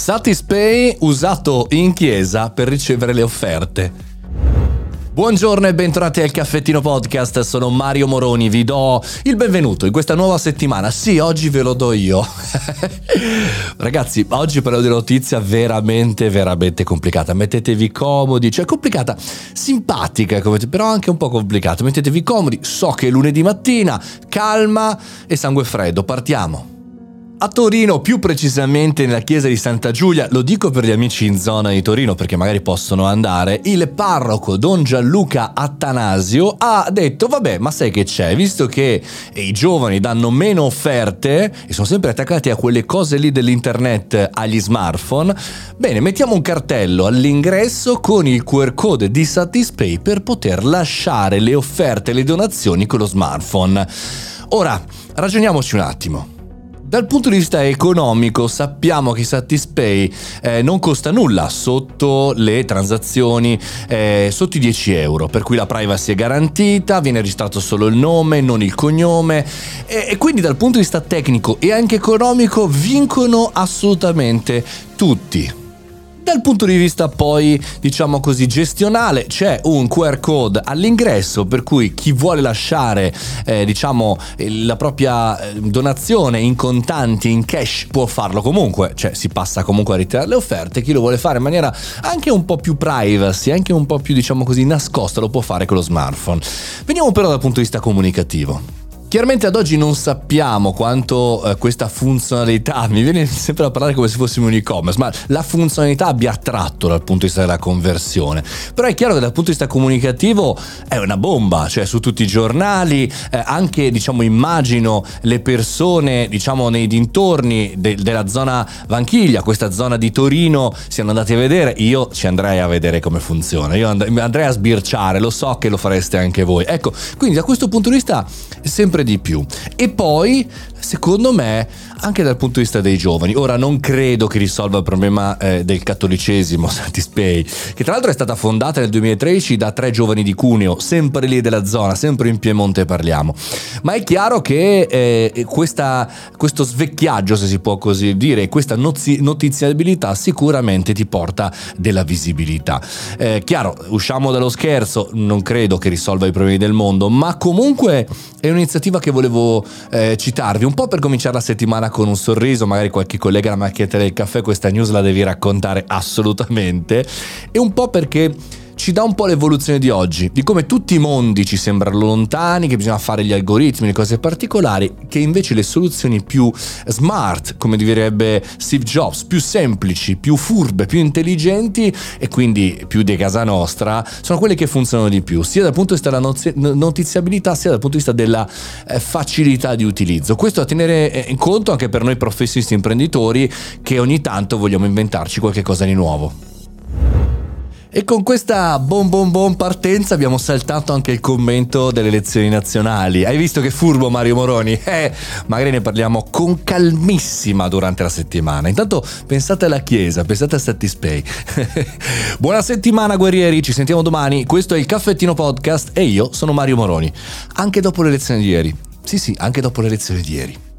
Satispay usato in chiesa per ricevere le offerte. Buongiorno e bentornati al Caffettino Podcast, sono Mario Moroni, vi do il benvenuto in questa nuova settimana. Sì, oggi ve lo do io. Ragazzi, oggi parlo di una notizia veramente, veramente complicata. Mettetevi comodi, cioè complicata, simpatica, però anche un po' complicata. Mettetevi comodi, so che è lunedì mattina, calma e sangue freddo, partiamo. A Torino, più precisamente nella chiesa di Santa Giulia, lo dico per gli amici in zona di Torino perché magari possono andare, il parroco Don Gianluca Attanasio ha detto vabbè ma sai che c'è, visto che i giovani danno meno offerte e sono sempre attaccati a quelle cose lì dell'internet agli smartphone, bene mettiamo un cartello all'ingresso con il QR code di Satispay per poter lasciare le offerte e le donazioni con lo smartphone. Ora, ragioniamoci un attimo. Dal punto di vista economico sappiamo che Satispay eh, non costa nulla sotto le transazioni eh, sotto i 10 euro, per cui la privacy è garantita, viene registrato solo il nome, non il cognome e, e quindi dal punto di vista tecnico e anche economico vincono assolutamente tutti. Dal punto di vista poi, diciamo così, gestionale, c'è un QR code all'ingresso per cui chi vuole lasciare, eh, diciamo, la propria eh, donazione in contanti, in cash, può farlo comunque, cioè si passa comunque a ritirare le offerte, chi lo vuole fare in maniera anche un po' più privacy, anche un po' più, diciamo così, nascosta, lo può fare con lo smartphone. Veniamo però dal punto di vista comunicativo. Chiaramente ad oggi non sappiamo quanto eh, questa funzionalità, mi viene sempre a parlare come se fossimo un e-commerce, ma la funzionalità abbia attratto dal punto di vista della conversione. Però è chiaro che dal punto di vista comunicativo è una bomba, cioè su tutti i giornali, eh, anche diciamo immagino le persone diciamo nei dintorni de- della zona Vanchiglia, questa zona di Torino, siano andati a vedere, io ci andrei a vedere come funziona, io and- andrei a sbirciare, lo so che lo fareste anche voi. Ecco, quindi da questo punto di vista sempre sempre di più. E poi, secondo me, anche dal punto di vista dei giovani, ora non credo che risolva il problema eh, del cattolicesimo, Satispay, che tra l'altro è stata fondata nel 2013 da tre giovani di Cuneo, sempre lì della zona, sempre in Piemonte parliamo. Ma è chiaro che eh, questa, questo svecchiaggio, se si può così dire, questa nozi- notiziabilità sicuramente ti porta della visibilità. Eh, chiaro, usciamo dallo scherzo, non credo che risolva i problemi del mondo, ma comunque è un'iniziativa iniziativa che volevo eh, citarvi, un po' per cominciare la settimana con un sorriso, magari qualche collega alla macchietta del caffè questa news la devi raccontare assolutamente, e un po' perché ci dà un po' l'evoluzione di oggi, di come tutti i mondi ci sembrano lontani, che bisogna fare gli algoritmi, le cose particolari, che invece le soluzioni più smart, come direbbe Steve Jobs, più semplici, più furbe, più intelligenti e quindi più di casa nostra, sono quelle che funzionano di più, sia dal punto di vista della notiziabilità, sia dal punto di vista della eh, facilità di utilizzo. Questo a tenere eh, in conto anche per noi professionisti imprenditori che ogni tanto vogliamo inventarci qualche cosa di nuovo. E con questa bom bom bom partenza abbiamo saltato anche il commento delle elezioni nazionali. Hai visto che furbo Mario Moroni? Eh, magari ne parliamo con calmissima durante la settimana. Intanto pensate alla Chiesa, pensate a Satispay. Buona settimana guerrieri, ci sentiamo domani. Questo è il Caffettino Podcast e io sono Mario Moroni. Anche dopo l'elezione di ieri. Sì sì, anche dopo l'elezione di ieri.